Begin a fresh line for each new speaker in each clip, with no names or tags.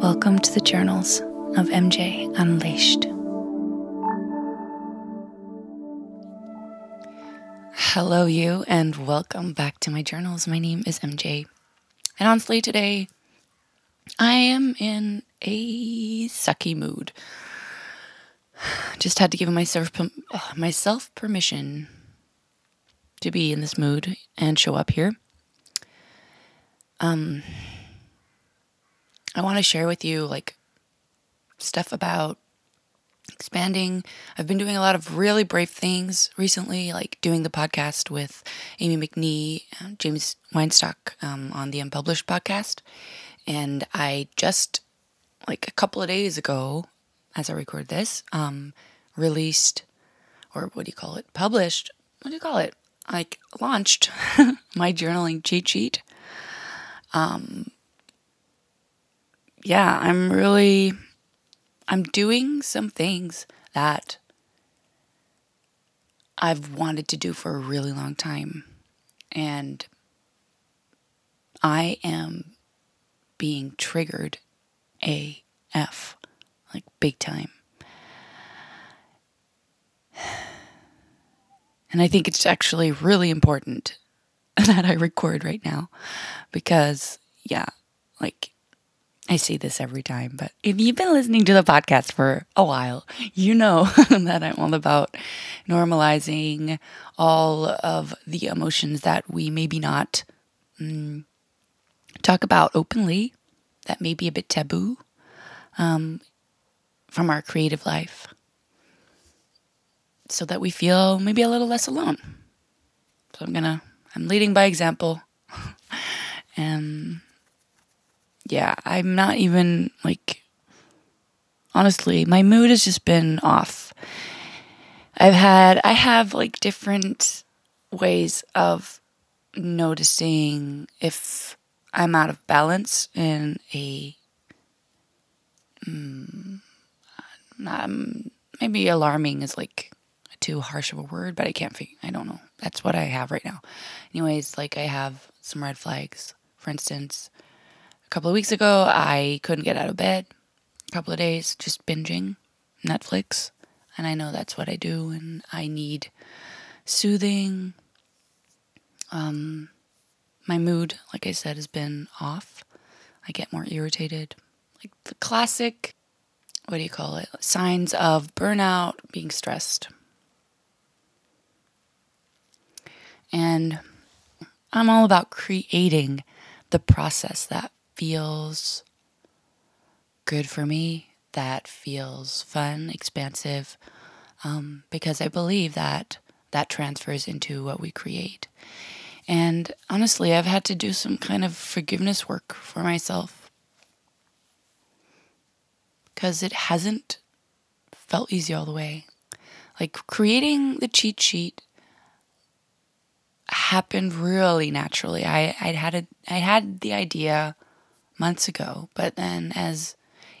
Welcome to the journals of MJ Unleashed. Hello, you, and welcome back to my journals. My name is MJ. And honestly, today I am in a sucky mood. Just had to give myself myself permission to be in this mood and show up here. Um I want to share with you like stuff about expanding. I've been doing a lot of really brave things recently, like doing the podcast with Amy McNee, uh, James Weinstock um, on the Unpublished podcast. And I just, like a couple of days ago, as I record this, um, released, or what do you call it? Published. What do you call it? Like launched my journaling cheat sheet. Um, yeah, I'm really I'm doing some things that I've wanted to do for a really long time. And I am being triggered AF, like big time. And I think it's actually really important that I record right now because, yeah, like I say this every time, but if you've been listening to the podcast for a while, you know that I'm all about normalizing all of the emotions that we maybe not mm, talk about openly, that may be a bit taboo um, from our creative life, so that we feel maybe a little less alone. So I'm gonna, I'm leading by example. and yeah, I'm not even like, honestly, my mood has just been off. I've had, I have like different ways of noticing if I'm out of balance in a, um, maybe alarming is like too harsh of a word, but I can't I don't know. That's what I have right now. Anyways, like I have some red flags. For instance, couple of weeks ago, I couldn't get out of bed. A couple of days, just binging Netflix. And I know that's what I do, and I need soothing. Um, my mood, like I said, has been off. I get more irritated. Like the classic, what do you call it? Signs of burnout, being stressed. And I'm all about creating the process that feels good for me, that feels fun, expansive, um, because I believe that that transfers into what we create. And honestly, I've had to do some kind of forgiveness work for myself because it hasn't felt easy all the way. Like creating the cheat sheet happened really naturally. I I had a I had the idea months ago. But then, as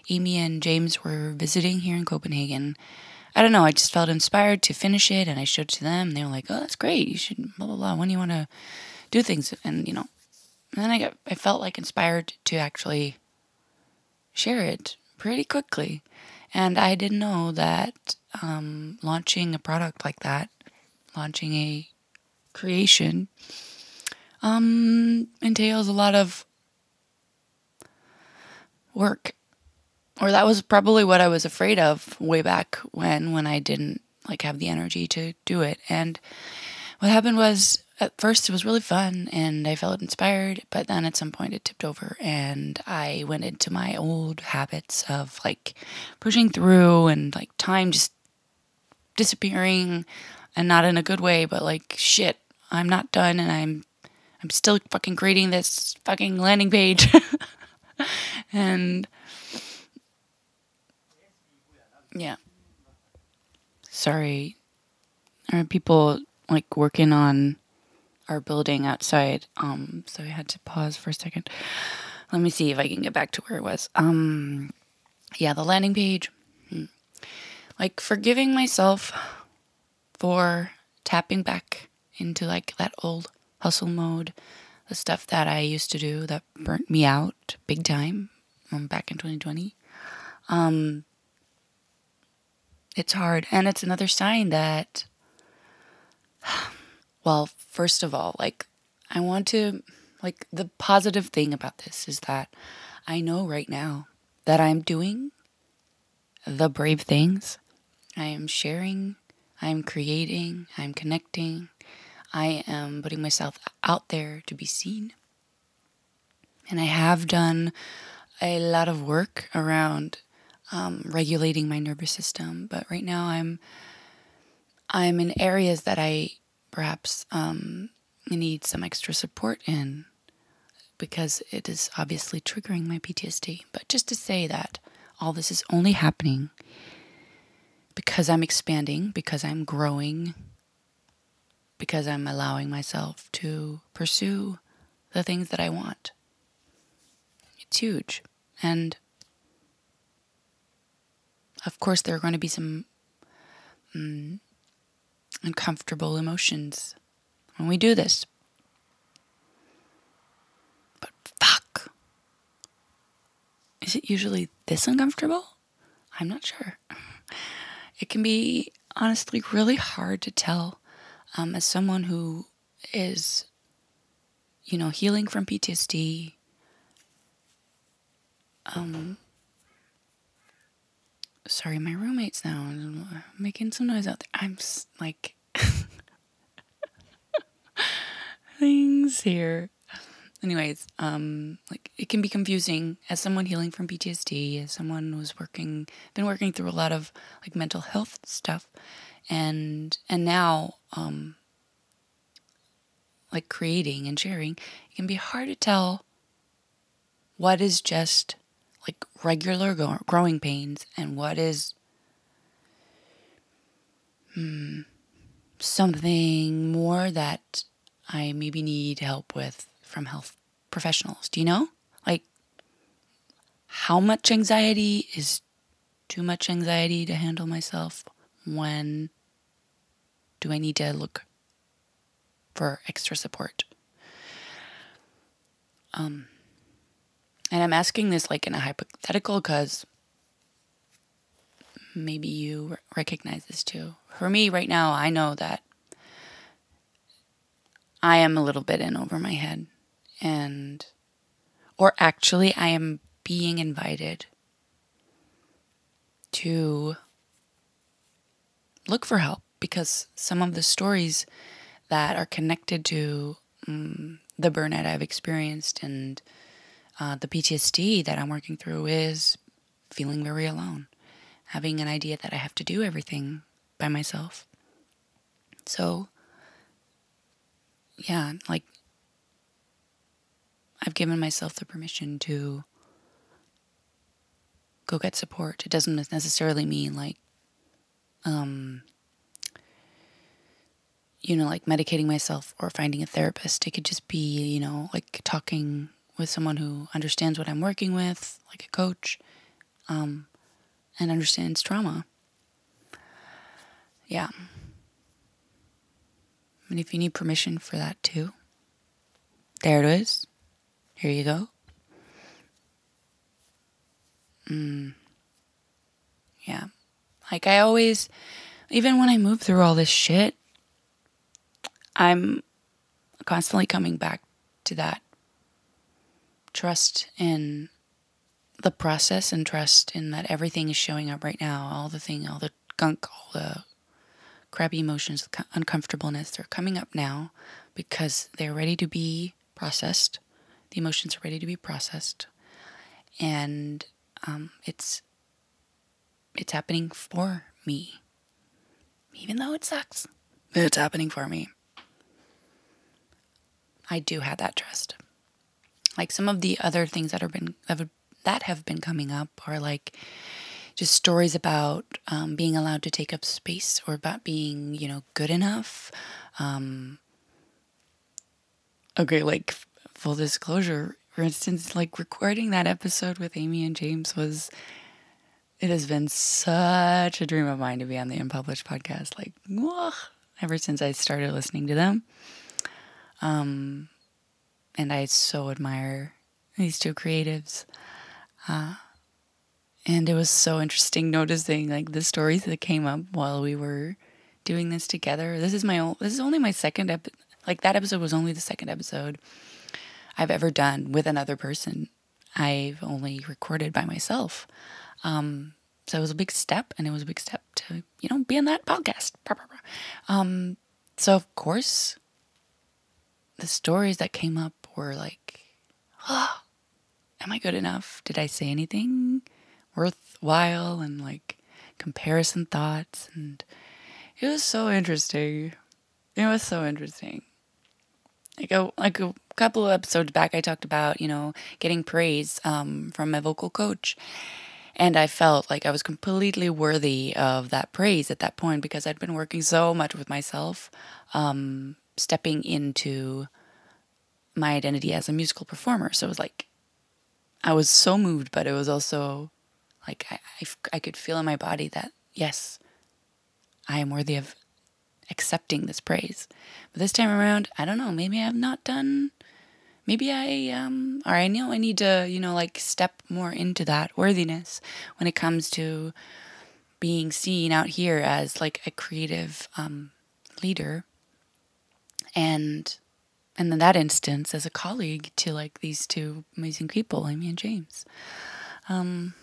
Amy and James were visiting here in Copenhagen, I don't know, I just felt inspired to finish it and I showed it to them. They were like, oh, that's great. You should, blah, blah, blah. When do you want to do things? And, you know, and then I got, I felt like inspired to actually share it pretty quickly. And I didn't know that um, launching a product like that, launching a creation, um, entails a lot of work. Or that was probably what I was afraid of way back when when I didn't like have the energy to do it. And what happened was at first it was really fun and I felt inspired, but then at some point it tipped over and I went into my old habits of like pushing through and like time just disappearing and not in a good way, but like shit, I'm not done and I'm I'm still fucking creating this fucking landing page. and yeah. Sorry. There are people like working on our building outside. Um, so I had to pause for a second. Let me see if I can get back to where it was. Um, yeah, the landing page. Hmm. Like forgiving myself for tapping back into like that old hustle mode the stuff that I used to do that burnt me out big time. um, back in 2020. Um, it's hard. And it's another sign that, well, first of all, like, I want to, like, the positive thing about this is that I know right now that I'm doing the brave things. I am sharing, I'm creating, I'm connecting, I am putting myself out there to be seen. And I have done a lot of work around um, regulating my nervous system, but right now I'm I'm in areas that I perhaps um, need some extra support in because it is obviously triggering my PTSD. But just to say that all this is only happening because I'm expanding, because I'm growing, because I'm allowing myself to pursue the things that I want. It's huge. And of course, there are going to be some um, uncomfortable emotions when we do this. But fuck. Is it usually this uncomfortable? I'm not sure. It can be honestly really hard to tell um, as someone who is, you know, healing from PTSD. Um, sorry, my roommate's now making some noise out there. I'm like things here. Anyways, um, like it can be confusing as someone healing from PTSD, as someone who's working, been working through a lot of like mental health stuff, and and now, um, like creating and sharing, it can be hard to tell what is just like regular growing pains and what is hmm, something more that I maybe need help with from health professionals. Do you know? Like, how much anxiety is too much anxiety to handle myself? When do I need to look for extra support? Um, and I'm asking this like in a hypothetical because maybe you recognize this too. For me, right now, I know that I am a little bit in over my head. And, or actually, I am being invited to look for help because some of the stories that are connected to um, the burnout I've experienced and uh, the PTSD that I'm working through is feeling very alone, having an idea that I have to do everything by myself. So, yeah, like I've given myself the permission to go get support. It doesn't necessarily mean like, um, you know, like medicating myself or finding a therapist. It could just be, you know, like talking with someone who understands what I'm working with, like a coach, um, and understands trauma. Yeah. And if you need permission for that too, there it is. Here you go. Mm. Yeah. Like I always, even when I move through all this shit, I'm constantly coming back to that trust in the process and trust in that everything is showing up right now. All the thing, all the gunk, all the crappy emotions, the uncomfortableness, they're coming up now because they're ready to be processed. The emotions are ready to be processed, and um, it's it's happening for me, even though it sucks. It's happening for me. I do have that trust. Like some of the other things that have been that have been coming up are like just stories about um, being allowed to take up space or about being you know good enough. Um, okay, like full disclosure, for instance, like recording that episode with Amy and James was it has been such a dream of mine to be on the Unpublished podcast. Like, ever since I started listening to them. Um, and I so admire these two creatives. Uh, and it was so interesting noticing like the stories that came up while we were doing this together. This is my own, this is only my second ep- like that episode was only the second episode I've ever done with another person. I've only recorded by myself. Um, so it was a big step, and it was a big step to, you know, be on that podcast. Um, so, of course, the stories that came up were like, oh, am I good enough? Did I say anything worthwhile? And like comparison thoughts. And it was so interesting. It was so interesting. Like a, like a couple of episodes back, I talked about, you know, getting praise um, from my vocal coach. And I felt like I was completely worthy of that praise at that point because I'd been working so much with myself, um, stepping into my identity as a musical performer. So it was like, I was so moved, but it was also like I, I, I could feel in my body that, yes, I am worthy of accepting this praise. But this time around, I don't know, maybe I've not done maybe I um or I know I need to, you know, like step more into that worthiness when it comes to being seen out here as like a creative um leader and and in that instance as a colleague to like these two amazing people, Amy and James. Um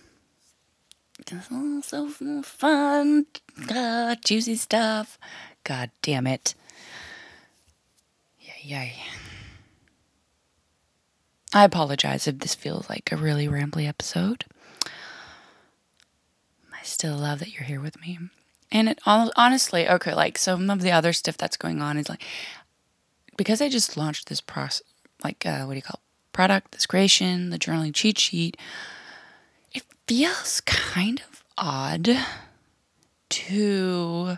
so fun, God, juicy stuff. God damn it. Yay, yay. I apologize if this feels like a really rambly episode. I still love that you're here with me. And it honestly, okay, like some of the other stuff that's going on is like because I just launched this process, like uh, what do you call it? product, this creation, the journaling cheat sheet. It feels kind of odd to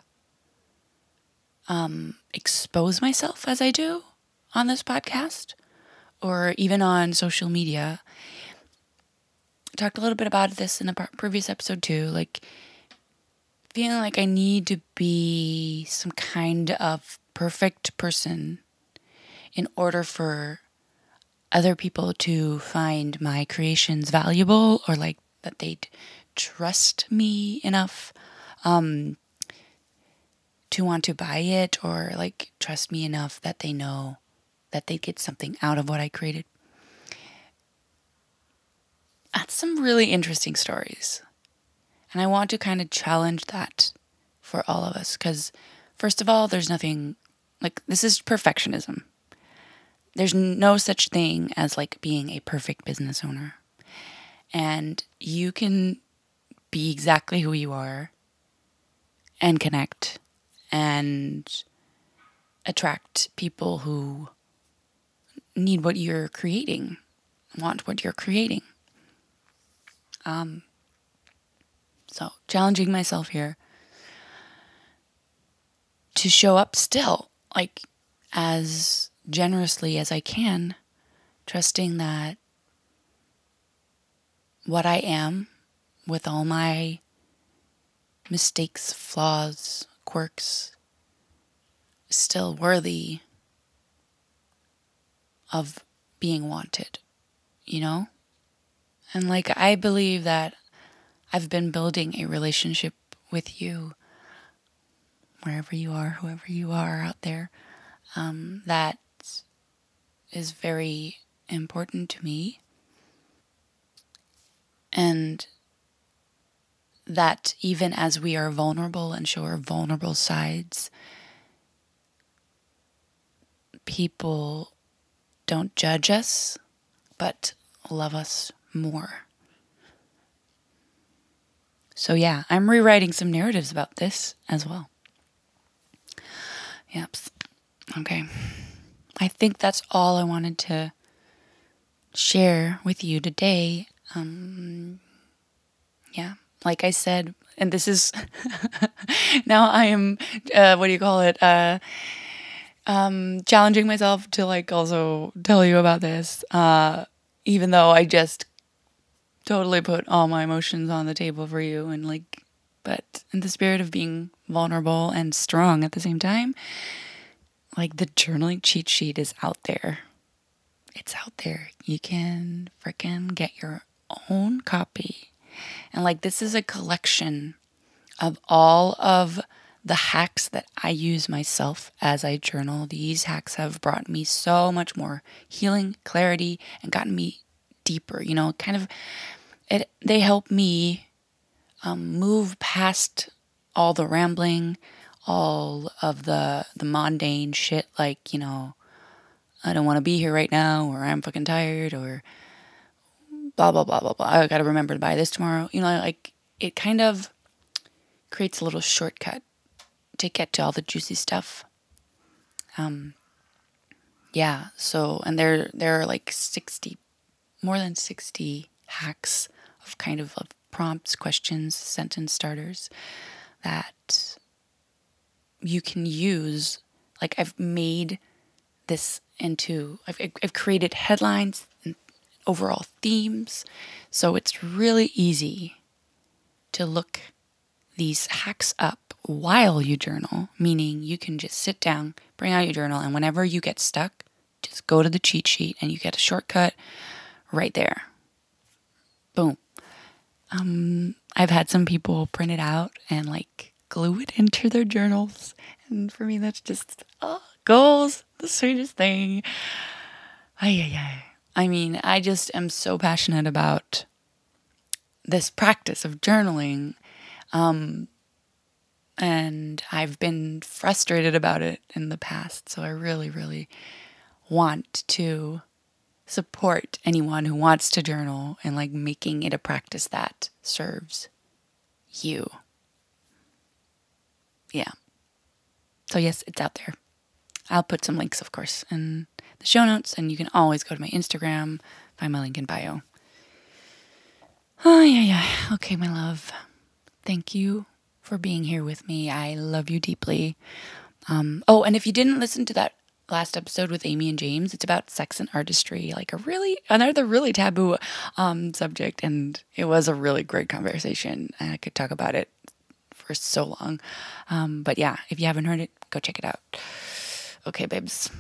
um, expose myself as I do on this podcast or even on social media. I talked a little bit about this in a previous episode too, like feeling like I need to be some kind of perfect person in order for other people to find my creations valuable or like that they'd trust me enough um, to want to buy it or like trust me enough that they know that they'd get something out of what I created. That's some really interesting stories. And I want to kind of challenge that for all of us because, first of all, there's nothing like this is perfectionism. There's no such thing as like being a perfect business owner. And you can be exactly who you are and connect and attract people who need what you're creating, want what you're creating. Um, so, challenging myself here to show up still, like as generously as I can, trusting that what I am, with all my mistakes, flaws, quirks, still worthy of being wanted, you know? And like, I believe that I've been building a relationship with you, wherever you are, whoever you are out there, um, that is very important to me. And that even as we are vulnerable and show our vulnerable sides, people don't judge us, but love us more. So, yeah, I'm rewriting some narratives about this as well. Yep. Okay. I think that's all I wanted to share with you today. Um, yeah, like I said, and this is now I am, uh, what do you call it? Uh, um, challenging myself to like also tell you about this, uh, even though I just totally put all my emotions on the table for you and like, but in the spirit of being vulnerable and strong at the same time, like the journaling cheat sheet is out there. It's out there. You can freaking get your own copy. And like, this is a collection of all of the hacks that I use myself as I journal. These hacks have brought me so much more healing, clarity, and gotten me deeper. You know, kind of, it. They help me um, move past all the rambling, all of the the mundane shit, like you know, I don't want to be here right now, or I'm fucking tired, or blah blah blah blah blah. I got to remember to buy this tomorrow. You know, like it kind of creates a little shortcut to get to all the juicy stuff. Um, yeah. So, and there there are like sixty, more than sixty hacks of kind of, of prompts, questions, sentence starters that you can use. Like I've made this into, I've, I've created headlines and overall themes. So it's really easy to look these hacks up while you journal, meaning you can just sit down, bring out your journal, and whenever you get stuck, just go to the cheat sheet and you get a shortcut right there. Boom. Um, I've had some people print it out and like glue it into their journals. And for me, that's just oh, goals, the sweetest thing. Ay, ay, ay. I mean, I just am so passionate about this practice of journaling. Um, and I've been frustrated about it in the past. So I really, really want to support anyone who wants to journal and like making it a practice that serves you. Yeah. So, yes, it's out there. I'll put some links, of course, in the show notes, and you can always go to my Instagram, find my link in bio. Oh, yeah, yeah. Okay, my love. Thank you for being here with me. I love you deeply. Um, oh, and if you didn't listen to that last episode with Amy and James. It's about sex and artistry, like a really another really taboo um, subject, and it was a really great conversation. I could talk about it for so long. Um, but yeah, if you haven't heard it, go check it out. Okay, babes,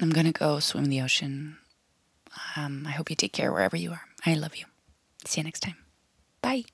I'm gonna go swim in the ocean. Um, I hope you take care wherever you are. I love you. See you next time. Bye.